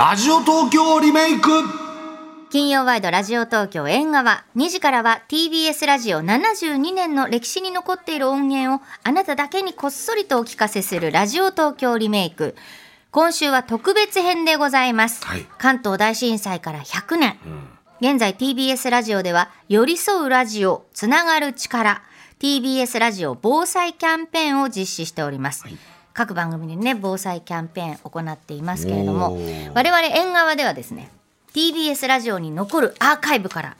ラジオ東京リメイク。金曜ワイドラジオ東京縁側。2時からは TBS ラジオ72年の歴史に残っている音源をあなただけにこっそりとお聞かせするラジオ東京リメイク。今週は特別編でございます、はい。関東大震災から100年、現在 TBS ラジオでは寄り添うラジオつながる力。TBS ラジオ防災キャンペーンを実施しております、各番組でね防災キャンペーン行っていますけれども我々縁側ではですね TBS ラジオに残るアーカイブから、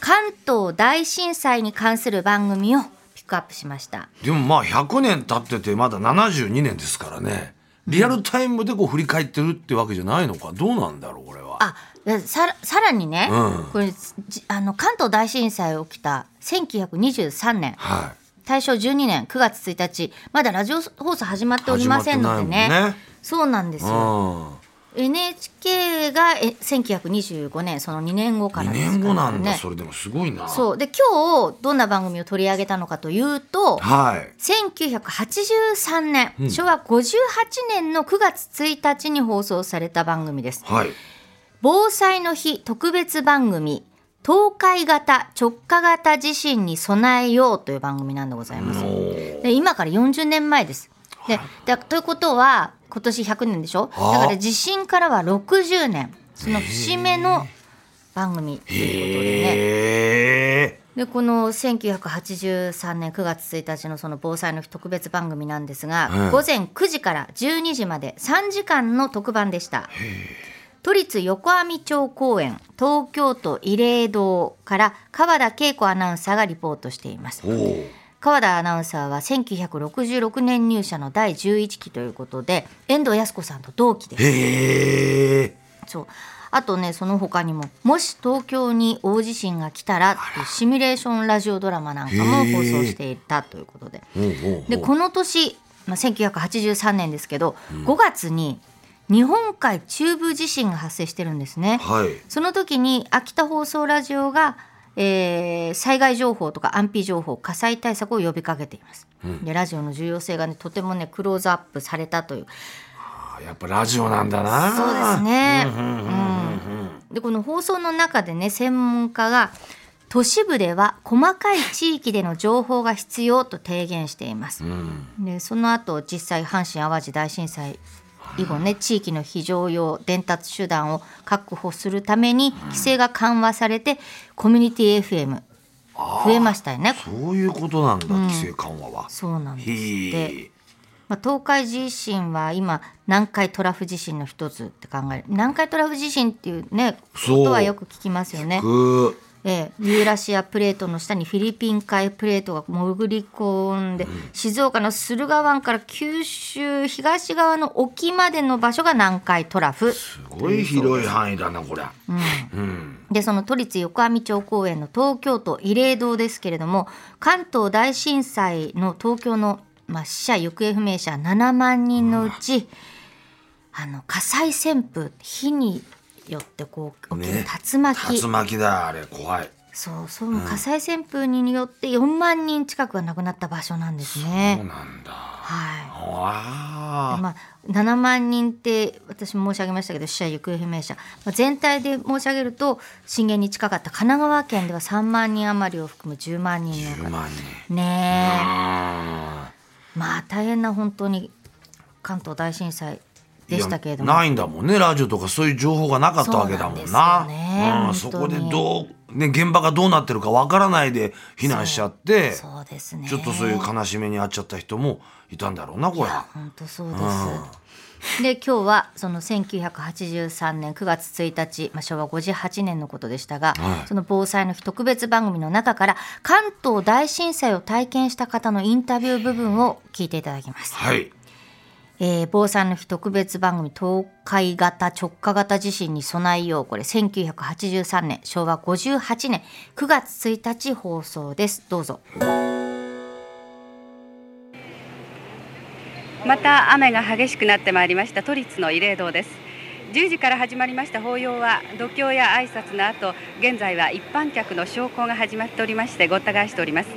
関東大震災に関する番組をピックアップしました。でもまあ100年経っててまだ72年ですからね。リアルタイムでこう振り返ってるってわけじゃないのか。どうなんだろうこれは。あでさらさらにね、うん。これじあの関東大震災起きた1923年。は大正12年9月1日まだラジオ放送始まっておりませんのでね。ね。そうなんですい、よ、NHK がえ1925年その2年後うん、2からです年後なんだ、ねそれでもすごいな。そう。で今日どんな番組を取り上げたのかというとはい。1983年、昭和58年の9月1日に放送された番組です。はい。防災の日特別番組東海型直下型地震に備えようという番組なんでございます。で今から40年前です。でだということは今年100年でしょ？はあだから地震からは60年その節目の番組ということでね。でこの1983年9月1日のその防災の日特別番組なんですが、うん午前9時から12時まで3時間の特番でした。都立横網町公園東京都慰霊堂から川田恵子アナウンサーがリポートしています。川田アナウンサーは1966年入社の第11期ということで遠藤靖子さんと同期です。へえ。そう。あとねその他にも「もし東京に大地震が来たら」っていうシミュレーションラジオドラマなんかも放送していたということで。でこの年、まあ、1983年ですけど、5月に日本海中部地震が発生してるんですね。はいその時に秋田放送ラジオが、えー災害情報とか安否情報火災対策を呼びかけています。でラジオの重要性がねとてもねクローズアップされたというあやっぱラジオなんだなそうですね。うんうんうんうんでこの放送の中でね専門家が都市部では細かい地域での情報が必要と提言しています。うんでその後実際阪神・淡路大震災以後ね地域の非常用伝達手段を確保するために規制が緩和されてコミュニティ FM 増えましたよね。そういうことなんだ、規制緩和は。そうなんです。って。へえまあ、東海地震は今南海トラフ地震の一つって考える。南海トラフ地震っていうねことはよく聞きますよね。くええ、ユーラシアプレートの下にフィリピン海プレートが潜り込んで、静岡の駿河湾から九州東側の沖までの場所が南海トラフ。すごい広い範囲だなこりゃうん。でその都立横網町公園の東京都慰霊堂ですけれども関東大震災の東京の、まあ、死者行方不明者7万人のうち、あの火災旋風火によってこう起きるね竜巻、竜巻だあれ怖い。そうそう、火災旋風によって4万人近くが亡くなった場所なんですね。そうなんだ。はい。まあ、7万人って私も申し上げましたけど死者行方不明者、まあ、全体で申し上げると震源に近かった神奈川県では3万人余りを含む10万人の10方ねあえまあ大変な本当に関東大震災ーでしたけれども。ないんだもんねラジオとかそういう情報がなかったわけだもんな。そねうんそこでどう、ね、現場がどうなってるかわからないで避難しちゃってそうですね。ちょっとそういう悲しみに遭っちゃった人もいたんだろうなこれ。本当そうです。で今日はその1983年9月1日、まあ、昭和58年のことでしたが、はい。その防災の日特別番組の中から関東大震災を体験した方のインタビュー部分を聞いていただきます。はいえー防災の日特別番組東海型直下型地震に備えよう。これ1983年昭和58年9月1日放送です。どうぞ。また雨が激しくなってまいりました都立の慰霊堂です。10時から始まりました法要は度胸や挨拶の後現在は一般客の昇降が始まっておりましてごった返しております。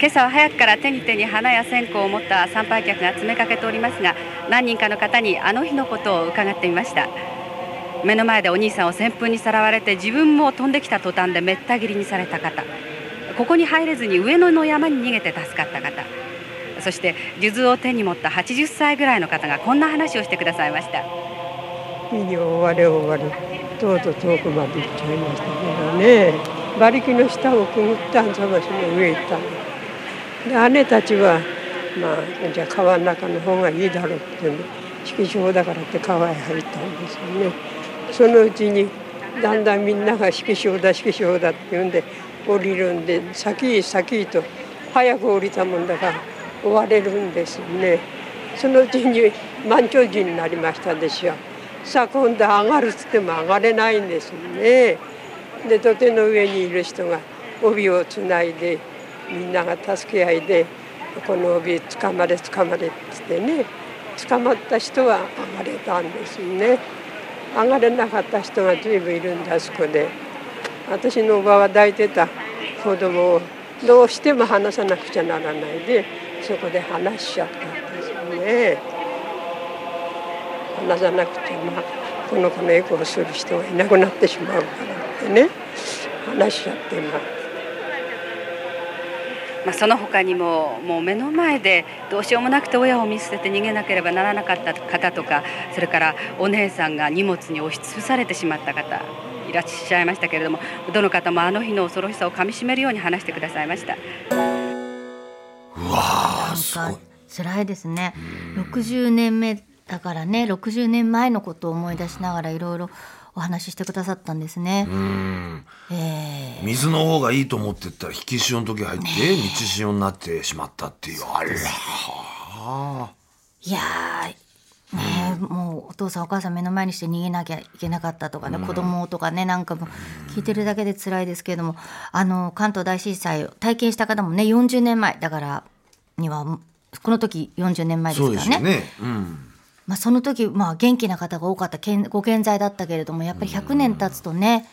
今朝は早くから手に手に花や線香を持った参拝客が詰めかけておりますが何人かの方にあの日のことを伺ってみました。目の前でお兄さんを旋風にさらわれて自分も飛んできた途端でめった切りにされた方。ここに入れずに上野の山に逃げて助かった方。そして数珠を手に持った80歳ぐらいの方がこんな話をしてくださいました。医療終われ終われとうとう遠くまで行っちゃいましたけどね。馬力の下をくぐって安佐橋の上行ったんで姉たちはまあじゃあ川の中の方がいいだろうってんで色章だからって川へ入ったんですよね。そのうちにだんだんみんなが色章だ色章だって言うんで降りるんで先へ先へと早く降りたもんだから追われるんですよね。そのうちに満潮時になりましたでしょさあ今度上がるっつっても上がれないんですよね。で土手の上にいる人が帯をつないでみんなが助け合いでこの帯捕まれ捕まれっつってね捕まった人は上がれたんですよね。上がれなかった人が随分いるんだそこで。私のおばは抱いてた子供をどうしても話さなくちゃならないでそこで話しちゃったんですよね。話さなくちゃまあこの子のエコをする人がいなくなってしまうからってね。話しちゃってまあまあ、その他にももう目の前でどうしようもなくて親を見捨てて逃げなければならなかった方とかそれからお姉さんが荷物に押しつぶされてしまった方いらっしゃいましたけれどもどの方もあの日の恐ろしさをかみしめるように話してくださいました。うわーすごい。なんか辛いですね。60年目だからね60年前のことを思い出しながらいろいろお話ししてくださったんですね。うん。えー水の方がいいと思ってったら引き潮の時入って道潮になってしまったっていう。あらいやーねえもうお父さんお母さん目の前にして逃げなきゃいけなかったとかね、子供とかねなんかも聞いてるだけで辛いですけれどもあの関東大震災を体験した方もね40年前だからにはこの時40年前ですからね。ね。うんまあ、その時、まあ、元気な方が多かったけんご健在だったけれどもやっぱり100年経つとね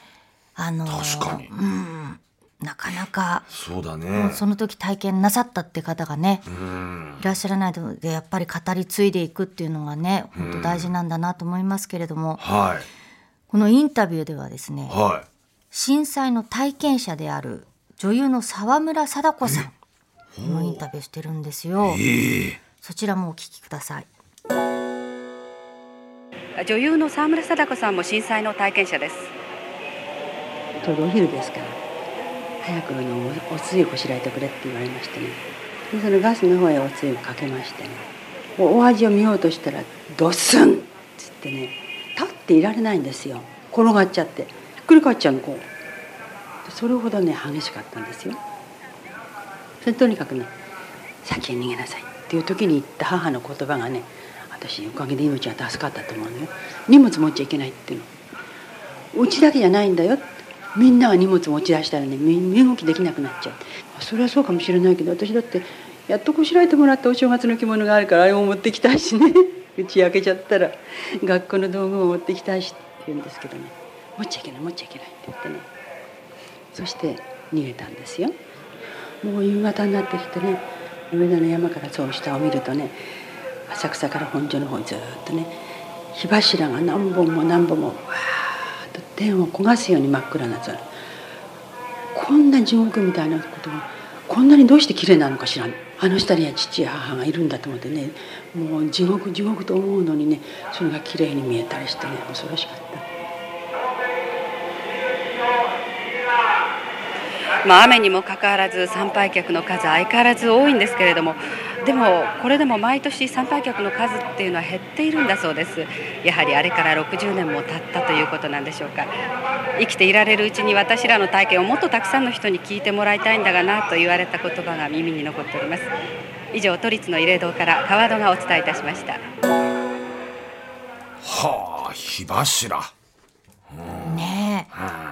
あの確かに。うん、なかなか、そうだもね。う。その時体験なさったって方がね、うん。いらっしゃらないのでやっぱり語り継いでいくっていうのがね本当大事なんだなと思いますけれども、はい。このインタビューではですねは震災の体験者である女優の沢村貞子さんのインタビューしてるんですよ。そちらもお聞きください。女優の沢村貞子さんも震災の体験者です。ちょうどお昼ですか。ら早くあのおおつゆこしらえてくれって言われましてね。でそのガスの方へおつゆかけましてね。お味を見ようとしたらドスンっつってね立っていられないんですよ。転がっちゃって。ひっくり返っちゃうのこう。それほどね激しかったんですよ。それとにかくね先へ逃げなさいっていう時に言った母の言葉がね私おかげで命が助かったと思うのよ。荷物持っちゃいけないっていうの。うちだけじゃないんだよ。みんなが荷物持ち出したらね。身動きできなくなっちゃう。それはそうかもしれないけど私だってやっとこしらえてもらったお正月の着物があるからあれも持ってきたいしね。うち焼けちゃったら学校の道具も持ってきたいしって言うんですけどね。持っちゃいけない持っちゃいけないって言ってね。そして逃げたんですよ。もう夕方になってきてね上田の山からそう下を見るとね浅草から本所の方にずっとね火柱が何本も何本もわーっと天を焦がすように真っ暗な空こんな地獄みたいなことがこんなにどうして綺麗なのかしらあの下には父や母がいるんだと思ってねもう地獄地獄と思うのにねそれが綺麗に見えたりしてね恐ろしかった。まあ、雨にもかかわらず参拝客の数相変わらず多いんですけれどもでもこれでも毎年参拝客の数っていうのは減っているんだそうです。やはりあれから60年も経ったということなんでしょうか。生きていられるうちに私らの体験をもっとたくさんの人に聞いてもらいたいんだがなと言われた言葉が耳に残っております。以上都立の慰霊堂から川戸がお伝えいたしました。はあ火柱。ねえ。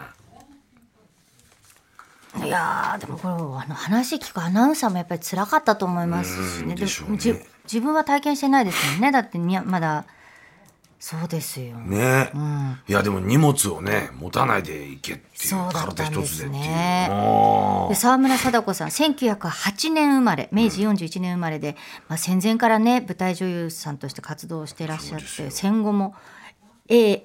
いやーでもこれあの話聞くアナウンサーもやっぱり辛かったと思いますしね。うんでしねじ自分は体験してないですもんね。だってにゃまだそうですよ。ね、んいやでも荷物をね持たないで行けっていう体一つでっていう。で沢村貞子さん1908年生まれ明治41年生まれで、まあ、戦前からね舞台女優さんとして活動していらっしゃって戦後も、えー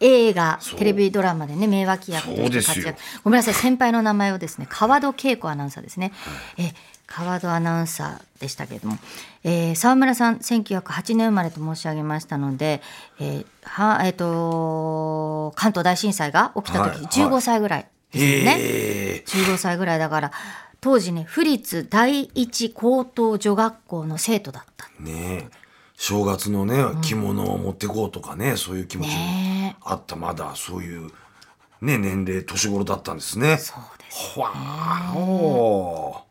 映画テレビドラマでね名脇役として活躍。ごめんなさい先輩の名前をですね川戸恵子アナウンサーですね、え川戸アナウンサーでしたけれども、えー沢村さん1908年生まれと申し上げましたので、えーはえー、と関東大震災が起きた時はい15歳ぐらいですよね、へえ15歳ぐらいだから当時ね府立第一高等女学校の生徒だった。ねえ正月のね着物を持ってこうとかね、そういう気持ちね。もあった。まだそういうね年齢年頃だったんですね。そうですほわー。お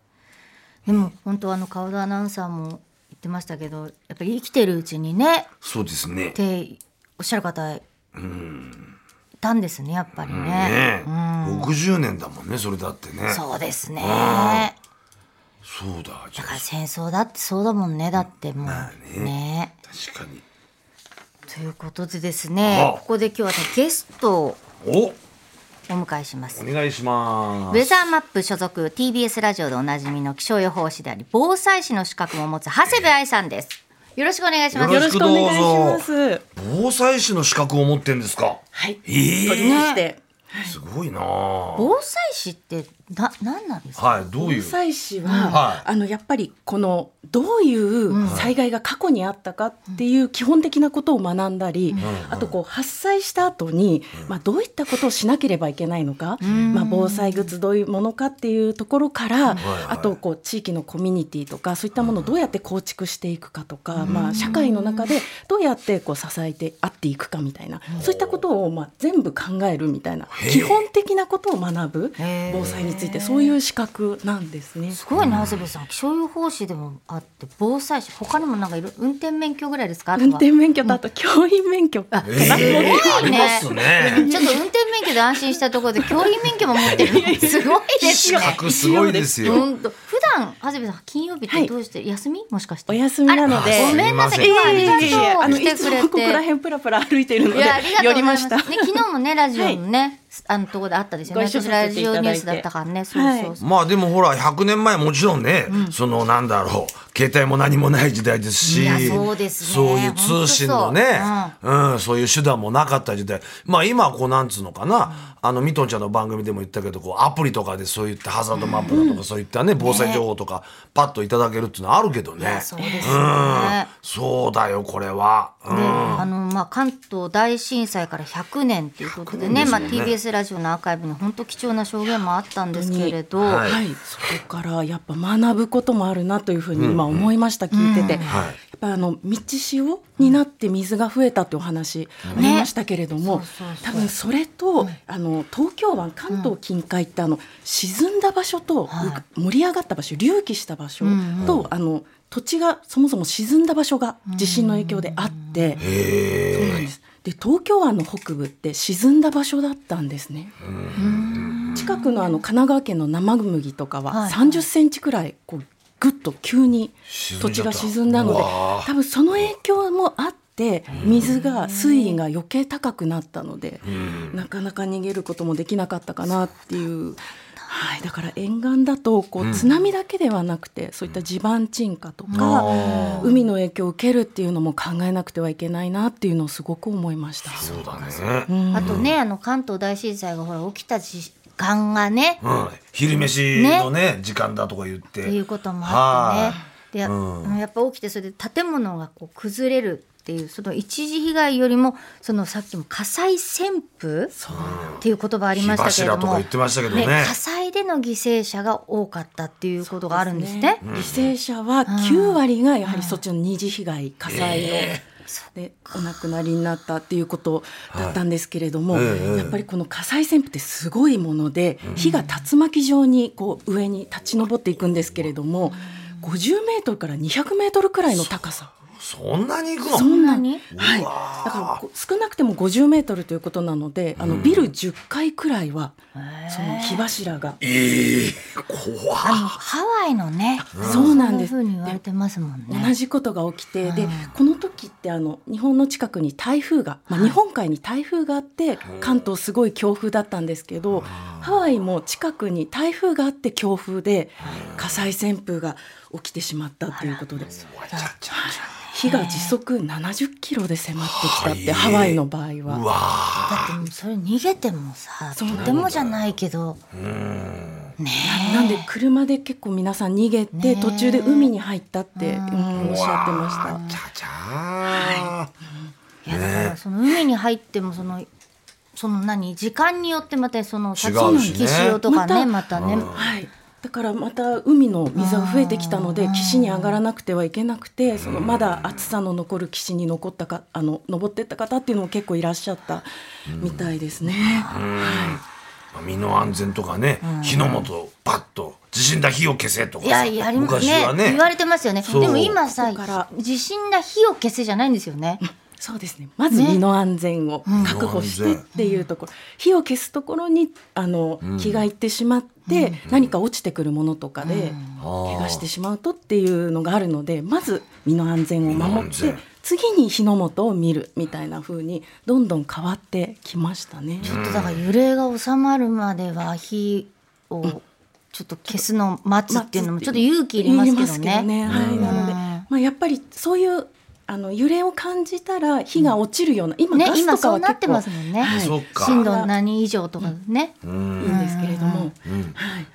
でも本当あの川田アナウンサーも言ってましたけどやっぱり生きてるうちにねーそうですね。っておっしゃる方いたんですねやっぱりね。ねえ、うん。60年だもんねそれだってね。そうですねそうだだから戦争だってそうだもんねだってもう、まあね。ね。確かに。ということでですねはあここで今日はねゲストをお。お迎えします。お願いします。ウェザーマップ所属 TBS ラジオでおなじみの気象予報士であり防災士の資格も持つ長谷部愛さんです。よろしくお願いします。よろしくどうぞよろしくお願いします。防災士の資格を持ってんですか？はい。ええ取りまして。すごいなあ。防災士ってな何なんですか、はいどういう？防災士は、はい。あのやっぱりこのどういう災害が過去にあったかっていう基本的なことを学んだり、あとこう発災した後に、まあどういったことをしなければいけないのか、まあ防災グッズどういうものかっていうところから、あとこう地域のコミュニティとかそういったものをどうやって構築していくかとか、まあ社会の中でどうやってこう支えてあっていくかみたいな、そういったことをまあ全部考えるみたいな基本的なことを学ぶ防災についてそういう資格なんですね。すごいね長谷部さん。気象予報士でもあって防災士他にもなんかいろ運転免許ぐらいですか？運転免許とあと教員免許か。な、ええありますね。ちょっと運転免許で安心したところで教員免許も持ってるの。すごいですね。資格すごいですよ。本当普段長谷部さん金曜日ってどうして、休み？もしかして。お休みなので。ごめんなさい。すい今日ません。ありがとうあのいつ来てくれもここらて辺プラプラ歩いているのでいやありがとう寄ございまりますした。ね昨日もねラジオのね、あのとこであったですよね。私ラジオニュースだったからね。そうそうそう、まあでもほら100年前もちろんね、そのなんだろう携帯も何もない時代ですしそうですね。そういう通信のね本う。ん、そういう手段もなかった時代。まあ今はこうなんつうのかな、あのミトンちゃんの番組でも言ったけどこうアプリとかでそういったハザードマップだとか、そういったね防災情報とかパッといただけるっていうのはあるけどね。そうですうん。よね、そうだよこれは、うでん、あのまあ、関東大震災から100年ということでねまあ、TBS ラジオのアーカイブに本当貴重な証言もあったんですけれど、はい。はい、そこからやっぱ学ぶこともあるなというふうに今思いました、聞いてて、はい。やっぱあの道潮になって水が増えたってお話ありましたけれども、ね。多分それと、あの東京湾関東近海ってあの沈んだ場所と、盛り上がった場所隆起した場所と、あの土地がそもそも沈んだ場所が地震の影響であって、そうなんですで東京湾の北部って沈んだ場所だったんですね。近くのあの神奈川県の生麦とかははい。30センチくらいこうぐっと急に土地が沈んだので多分その影響もあって水が水位が余計高くなったのでなかなか逃げることもできなかったかなっていう。はい、だから沿岸だとこう津波だけではなくて、そういった地盤沈下とか、海の影響を受けるっていうのも考えなくてはいけないなっていうのをすごく思いました。そうだね、うん。あとねあの関東大震災がほら起きた時間がね、うん、昼飯のね時間だとか言って。っていうこともあってね。で、うん。やっぱ起きてそれで建物がこう崩れるっていうその一時被害よりもそのさっきも火災旋風っていう言葉ありましたけれども、火柱とか言ってましたけどね。火災での犠牲者が多かったっていうことがあるんですね。犠牲者は9割がやはりそっちの二次被害火災の。でお亡くなりになったっていうことだったんですけれども、はいええ。やっぱりこの火災旋風ってすごいもので、火が竜巻状にこう上に立ち上っていくんですけれども、50メートルから200メートルくらいの高さ。そんなに行くの？そんなに？はい、だから少なくても50メートルということなので、あのビル10階くらいはその火柱が。ええ怖あのハワイのね、そうなんです言われてますもんね。同じことが起きて、でこの時ってあの日本の近くに台風が、まあ、日本海に台風があって、関東すごい強風だったんですけど、ハワイも近くに台風があって強風で火災旋風が起きてしまったということで。火が時速70キロで迫ってきたっはい。てハワイの場合うは。わだってもうそれ逃げてもさとてもじゃないけど。ねなんで車で結構皆さん逃げてね途中で海に入ったって、うん。うんおっしゃってました。ー。ちゃちゃー、い。やだからその海に入ってもそのその何時間によってまたその違うしね。岸潮とかねままたね、はい、だからまた海の水が増えてきたので岸に上がらなくてはいけなくてそのまだ暑さの残る岸に残ったかあの登ってった方っていうのも結構いらっしゃったみたいですね。は身の安全とかね、火の元パッと地震だ火を消せとかいさややります昔はね。ね言われてますよね。でも今さ地震な火を消せじゃないんですよね。い、そうですね。まず身の安全を確保してっていうところ、火を消すところにあの、気がいってしまって、何か落ちてくるものとかで、怪我してしまうとっていうのがあるのでまず身の安全を守って次に火の元を見るみたいな風にどんどん変わってきましたね。ちょっとだから揺れが収まるまでは火をちょっと消すのを待つっていうのもちょっと勇気いりますけどね。はい、なので、まあ、やっぱりそういうあの揺れを感じたら火が落ちるような、今ねガスとか今そうなっては結構、ますもんね。震度何以上とかね。いいん。ですけれども、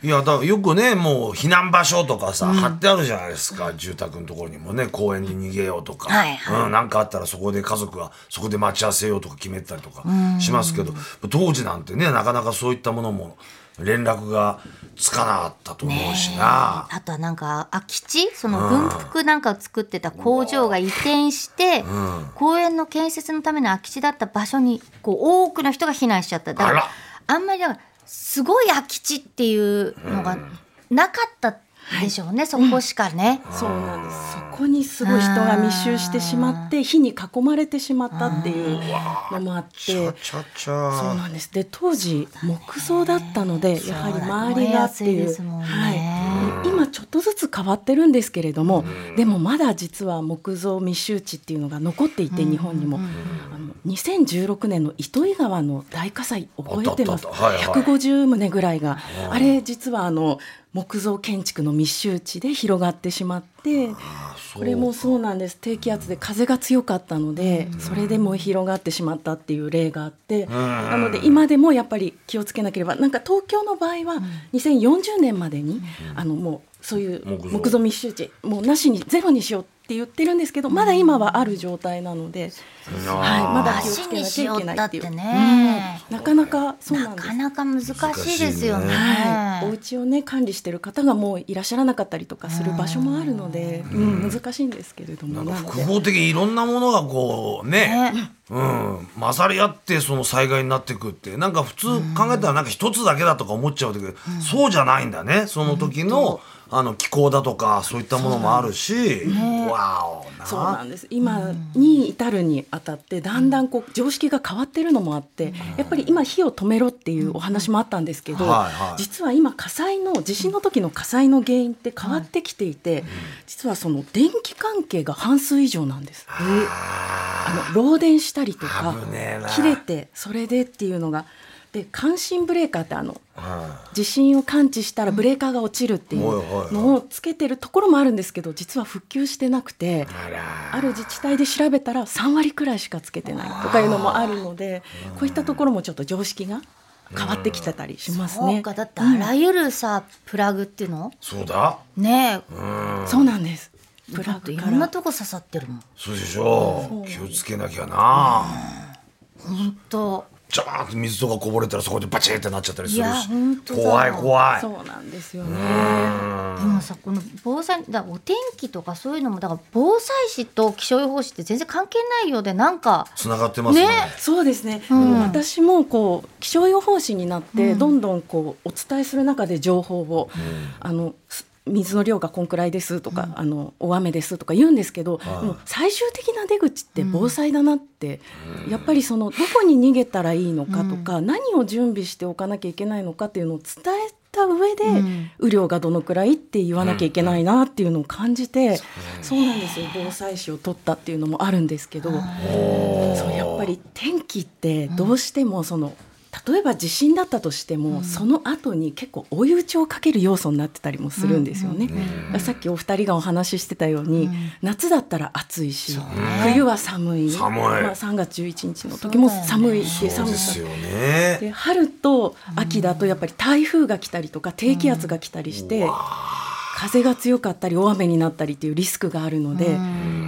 いやだからよくねもう避難場所とかさ、貼ってあるじゃないですか。住宅のところにもね公園に逃げようとか、はいはい。うん、なんかあったらそこで家族はそこで待ち合わせようとか決めたりとかしますけど、当時なんてねなかなかそういったものも連絡がつかなかったと思うしな。あとはなんか空き地？その軍服なんかを作ってた工場が移転して、公園の建設のための空き地だった場所にこう多くの人が避難しちゃった。だからあら。あんまりだからすごい空き地っていうのがなかったでしょうね、そこしかね。そうなんです。そこにすごい人が密集してしまって火に囲まれてしまったっていうのもあって。ちゃちゃちゃ。そうなんです。で当時木造だったのでやはり周りがっていう。ね。はい、今ちょっとずつ変わってるんですけれども、でもまだ実は木造密集地っていうのが残っていて、日本にも、あの2016年の糸魚川の大火災覚えてます？あったあったはいはい。150棟ぐらいが。あれ実はあの木造建築の密集地で広がってしまってこれもそうなんです。低気圧で風が強かったのでそれでもう広がってしまったっていう例があってなので今でもやっぱり気をつけなければなんか東京の場合は2040年までにあのもうそういう木造。木造密集地もうなしにゼロにしようって言ってるんですけどまだ今はある状態なので、はい、まだ気をつけなきゃいけないっていう。ね。うん。なかなかそうなです。なんかなか難しいですよね。はい、お家をね管理してる方がもういらっしゃらなかったりとかする場所もあるので、うん、難しいんですけれども。複合的にいろんなものがこうねうん、混ざり合ってその災害になっていくってなんか普通考えたらなんか一つだけだとか思っちゃうん。だけど、そうじゃないんだね。その時のあの気候だとかそういったものもあるし、わおな。そうなんです。今に至るにあたってだんだんこう常識が変わってるのもあってやっぱり今火を止めろっていうお話もあったんですけど、はいはい。実は今火災の地震の時の火災の原因って変わってきていて、実はその電気関係が半数以上なんです。あの漏電したりとか切れてそれでっていうのがで感震ブレーカーってあのうん地震を感知したらブレーカーが落ちるっていうのをつけてるところもあるんですけど実は復旧してなくてある自治体で調べたら3割くらいしかつけてないとかいうのもあるのでこういったところもちょっと常識が変わってきてたりしますね。そうか。だってあらゆるさ、プラグっていうの？そうだ。ねうん。そうなんです。えプラグいろんなとこ刺さってるもん。そうでしょう。気をつけなきゃな。本当ジャーンと水とかこぼれたらそこでバチッってなっちゃったりするいやし本当だ。怖い怖い。そうなんですよね。でもさこの防災だお天気とかそういうのもだから防災士と気象予報士って全然関係ないようでなんかつながってますね。ね。そうですね、ん。でも私もこう気象予報士になってどんどんこうお伝えする中で情報を、あのす水の量がこんくらいですとか、あの大雨ですとか言うんですけど、でも最終的な出口って防災だなって、やっぱりそのどこに逃げたらいいのかとか、何を準備しておかなきゃいけないのかっていうのを伝えた上で、ん。雨量がどのくらいって言わなきゃいけないなっていうのを感じて、そうなんですよ。防災士を取ったっていうのもあるんですけど。そうやっぱり天気ってどうしてもその例えば地震だったとしても、その後に結構追い打ちをかける要素になってたりもするんですよね。さっきお二人がお話ししてたように、夏だったら暑いし、冬は寒い。寒い。まあ、3月11日の時も寒いってそう寒さですよね。で春と秋だとやっぱり台風が来たりとか低気圧が来たりして、風が強かったり大雨になったりっていうリスクがあるので、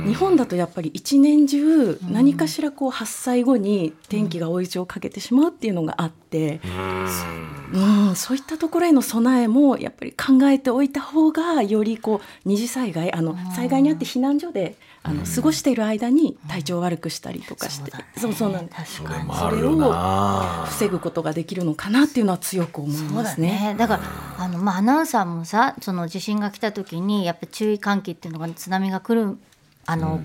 日本だとやっぱり一年中何かしらこう発災後に天気が追い打ちをかけてしまうっていうのがあって、うん、そういったところへの備えもやっぱり考えておいた方がよりこう二次災害あの災害にあって避難所であの過ごしている間に体調を悪くしたりとかして、そうそうなんです。確かに。あるよな。防ぐことができるのかなっていうのは強く思いそうだますね。ね。だからあのまあアナウンサーもさ、その地震が来た時にやっぱ注意喚起っていうのが津波が来るあの、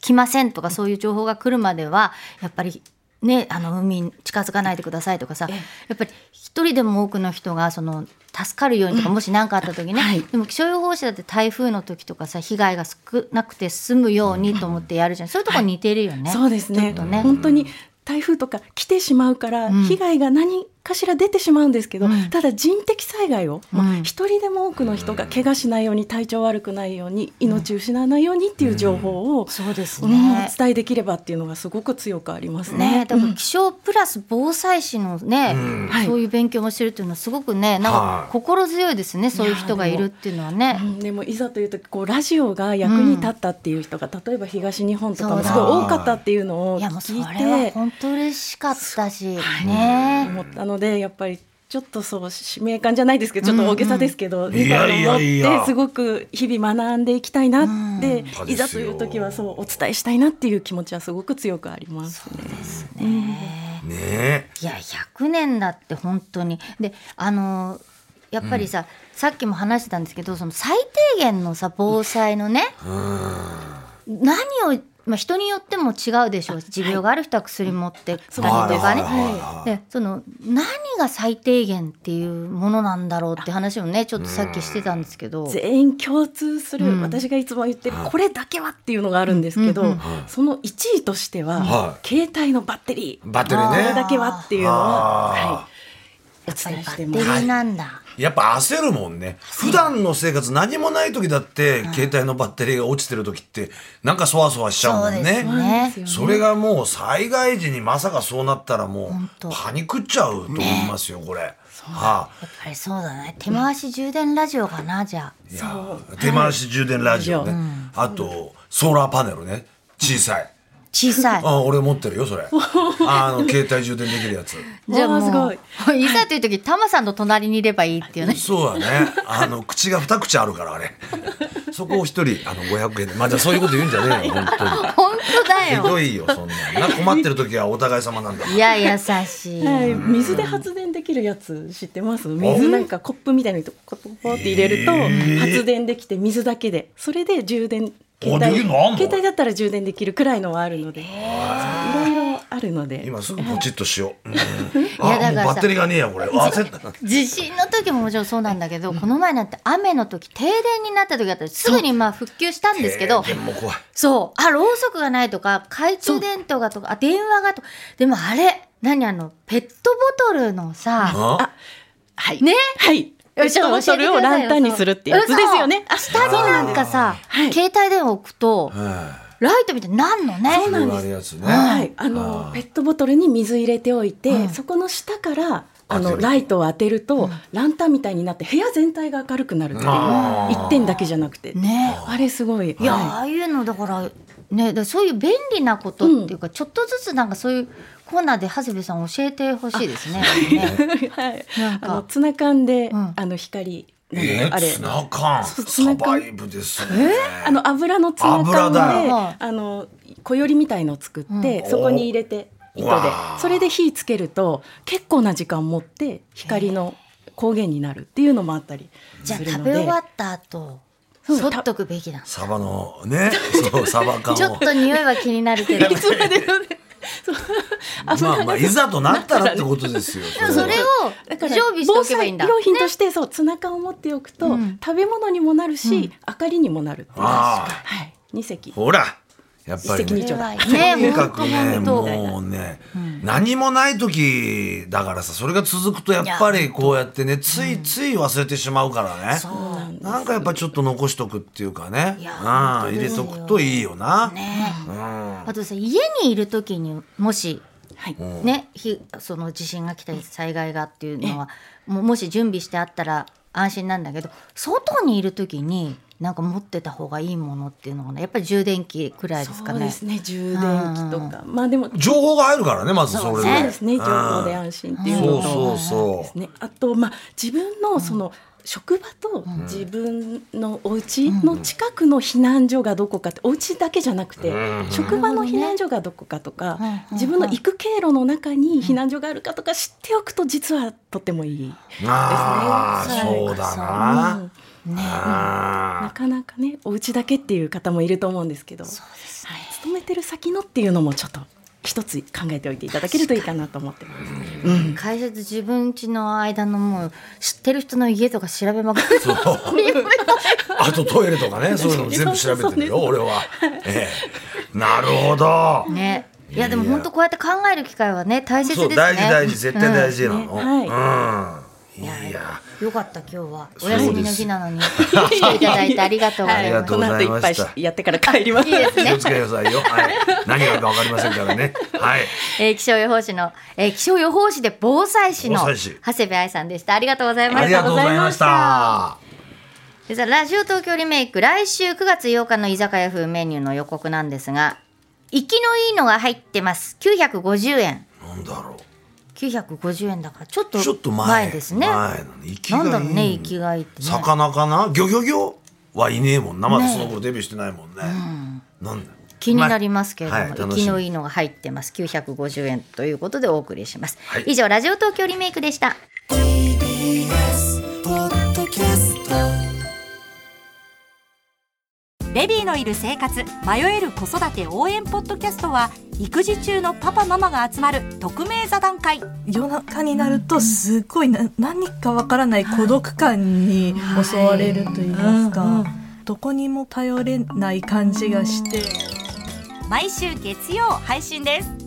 来ませんとかそういう情報が来るまではやっぱり。ね、あの海に近づかないでくださいとかさやっぱり一人でも多くの人がその助かるようにとか、もし何かあった時ね、はい。でも気象予報士だって台風の時とかさ被害が少なくて済むようにと思ってやるじゃん、そういうとこ似てるよね、そうですね。ね。本当に台風とか来てしまうからん。被害が何かしら出てしまうんですけど、うん。ただ人的災害をまあうん一人でも多くの人が怪我しないように体調悪くないように命を失わないようにっていう情報を、そうですうんね、お伝えできればっていうのがすごく強くありますね、ね。だから気象プラス防災士のね、はい。そういう勉強もしてるっていうのはすごくねなんはいか心強いですね、そういう人がいるっていうのはね。うんでもいざという時こうラジオが役に立ったっていう人が、例えば東日本とかもすごい多かったっていうのをいやもうそれ聞いては本当嬉しかったし、ね。思ったのでやっぱりちょっとそう使命感じゃないですけどちょっと大げさですけど、んみたいなのを持いや。いやいやってすごく日々学んでいきたいなって、うん。いざという時はそうお伝えしたいなっていう気持ちはすごく強くありますね。ね。いや100年だって本当に。であのやっぱりさ、さっきも話してたんですけどその最低限のさ防災のね、何を、まあ、人によっても違うでしょう。し持病がある人は薬持ってたりとかね、はいでその何が最低限っていうものなんだろうって話をねちょっとさっきしてたんですけど。全員共通する、うん。私がいつも言ってるこれだけはっていうのがあるんですけど、うんうんその1位としては、は携帯のバッテリー。バッテリーね。これだけはっていうのは、はい、お伝えしてバッテリます。ーなんだ。やっぱ焦るもんね。普段の生活何もない時だって携帯のバッテリーが落ちてる時ってなんかそわそわしちゃうもんね。ね。それがもう災害時にまさかそうなったらもうパニクっちゃうと思いますよこれ。はあ。やっぱりそうだね。手回し充電ラジオかなじゃあ。いや手回し充電ラジオね、あとソーラーパネルね。小さい小さい。あ俺持ってるよそれ。あの携帯充電できるやつ。じゃあもうわあすい。ざという時タマさんの隣にいればいいっていうね。そうだね。あの口が二口あるからあれ。そこを一人あの500円で。まあじゃあそういうこと言うんじゃねえよ 本当に。本当だよ。ひどいよそんな。な困ってる時はお互い様なんだいや優しい。はい、水で発電できるやつ知ってます？水なんかコップみたいにコップポって入れると発電できて水だけで。それで充電携で帯きるのあんの？携帯だったら充電できるくらいのはあるので。いろいろあるので。今すぐポチッとしよう、うん、やあだからバッテリーがねえやこれ。焦った。地震の時ももちろんそうなんだけど、この前なんて雨の時停電になった時だったらすぐにまあ復旧したんですけどでも怖い。そう。あろうそくがないとか懐中電灯がとかあ電話がとか。でもあれ何あのペットボトルのさあはい。ね？はいペットボトルをランタンにするってやつですよね。あ下になんかさ、はい。携帯電話置くとはライトみたいになんのねい広がるやつね。はい、あのペットボトルに水入れておいて、そこの下からあのライトを当てると、ランタンみたいになって部屋全体が明るくなるっていう一点だけじゃなくて、ね。あれすごい。いや、はああいうのだからねそういう便利なことっていうか、ちょっとずつなんかそういうコーナーで長谷部さん教えてほしいですね。ね。い、はい。なんか。あのツナ缶で、うん。あの光あれ。ツナ缶。そうツサナ缶。バイブですね。あの油のツナ缶であの小よりみたいのを作って、そこに入れて糸で。それで火つけると結構な時間持って光の光源になるっていうのもあったりじゃあするので。食べ終わった後そうそっとくべきだ。サバのね そうサバ缶を。ちょっと匂いは気になるけど。でもまあまあい。ざとなったらってことですよ それをだから常備しておけばいいんだ。防災用品として、そうツナ缶を持っておくと、うん食べ物にもなるし、明かりにもなるっていう。ああ。はい。二席。ほらやっぱりとにかくねもうね、何もない時だからさそれが続くとやっぱりこうやってねついつい忘れてしまうからね、なんかやっぱちょっと残しとくっていうかね。入れとくといいよな、ね。うんあとさ家にいる時にもしはい。ねひその地震が来たり災害がっていうのはももし準備してあったら安心なんだけど外にいる時になんか持ってた方がいいものっていうのがねやっぱり充電器くらいですかね。そうですね充電器とか。まあでも情報が入るからねまずそれで。そうですね情報で安心っていうのと。そうそう。そうですね、あと、まあ、自分のその職場と自分のお家の近くの避難所がどこかってお家だけじゃなくてうん。職場の避難所がどこかとかうん。自分の行く経路の中に避難所があるかとか知っておくと実はとってもいい。ですね。そうだな、うん。あなかなかねお家だけっていう方もいると思うんですけど。はい、勤めてる先のっていうのもちょっと一つ考えておいていただけるといいかなと思ってます。うん。会社と自分家の間のもう知ってる人の家とか調べまくるそう。あとトイレとかね そういうのも全部調べてるよ俺は、ええ、なるほど。ね。いやでも本当こうやって考える機会はね大切ですね。大事大事。絶対大事なの、うん。ね。うん。いやうんよかった今日は。お休みの日なのに。来ていただいてありがとうございます。ありがとうございました。この後いっぱいやってから帰ります。いいですね。気を。つけてくださいよ。はい。何があるか分かりませんからね。はい。えー気象予報士の、えー気象予報士で防災士の長谷部愛さんでした。ありがとうございました。ありがとうございました。でさラジオ東京リメイク来週9月8日の居酒屋風メニューの予告なんですが生きのいいのが入ってます。950円。なんだろ950円だからちょっとうちょっと前。前ですね。前なんだろうね生きがいってね。魚かな？ギョギョギョはいねえもんな。まだその頃デビューしてないもんね、なんだ。気になりますけれども、はい生きのいいのが入ってます。950円ということでお送りします、はい。以上ラジオ東京リメイクでしたベビーのいる生活迷える子育て応援ポッドキャストは育児中のパパママが集まる匿名座談会。夜中になるとすごいな何かわからない孤独感に襲われると言いますか、どこにも頼れない感じがして。毎週月曜配信です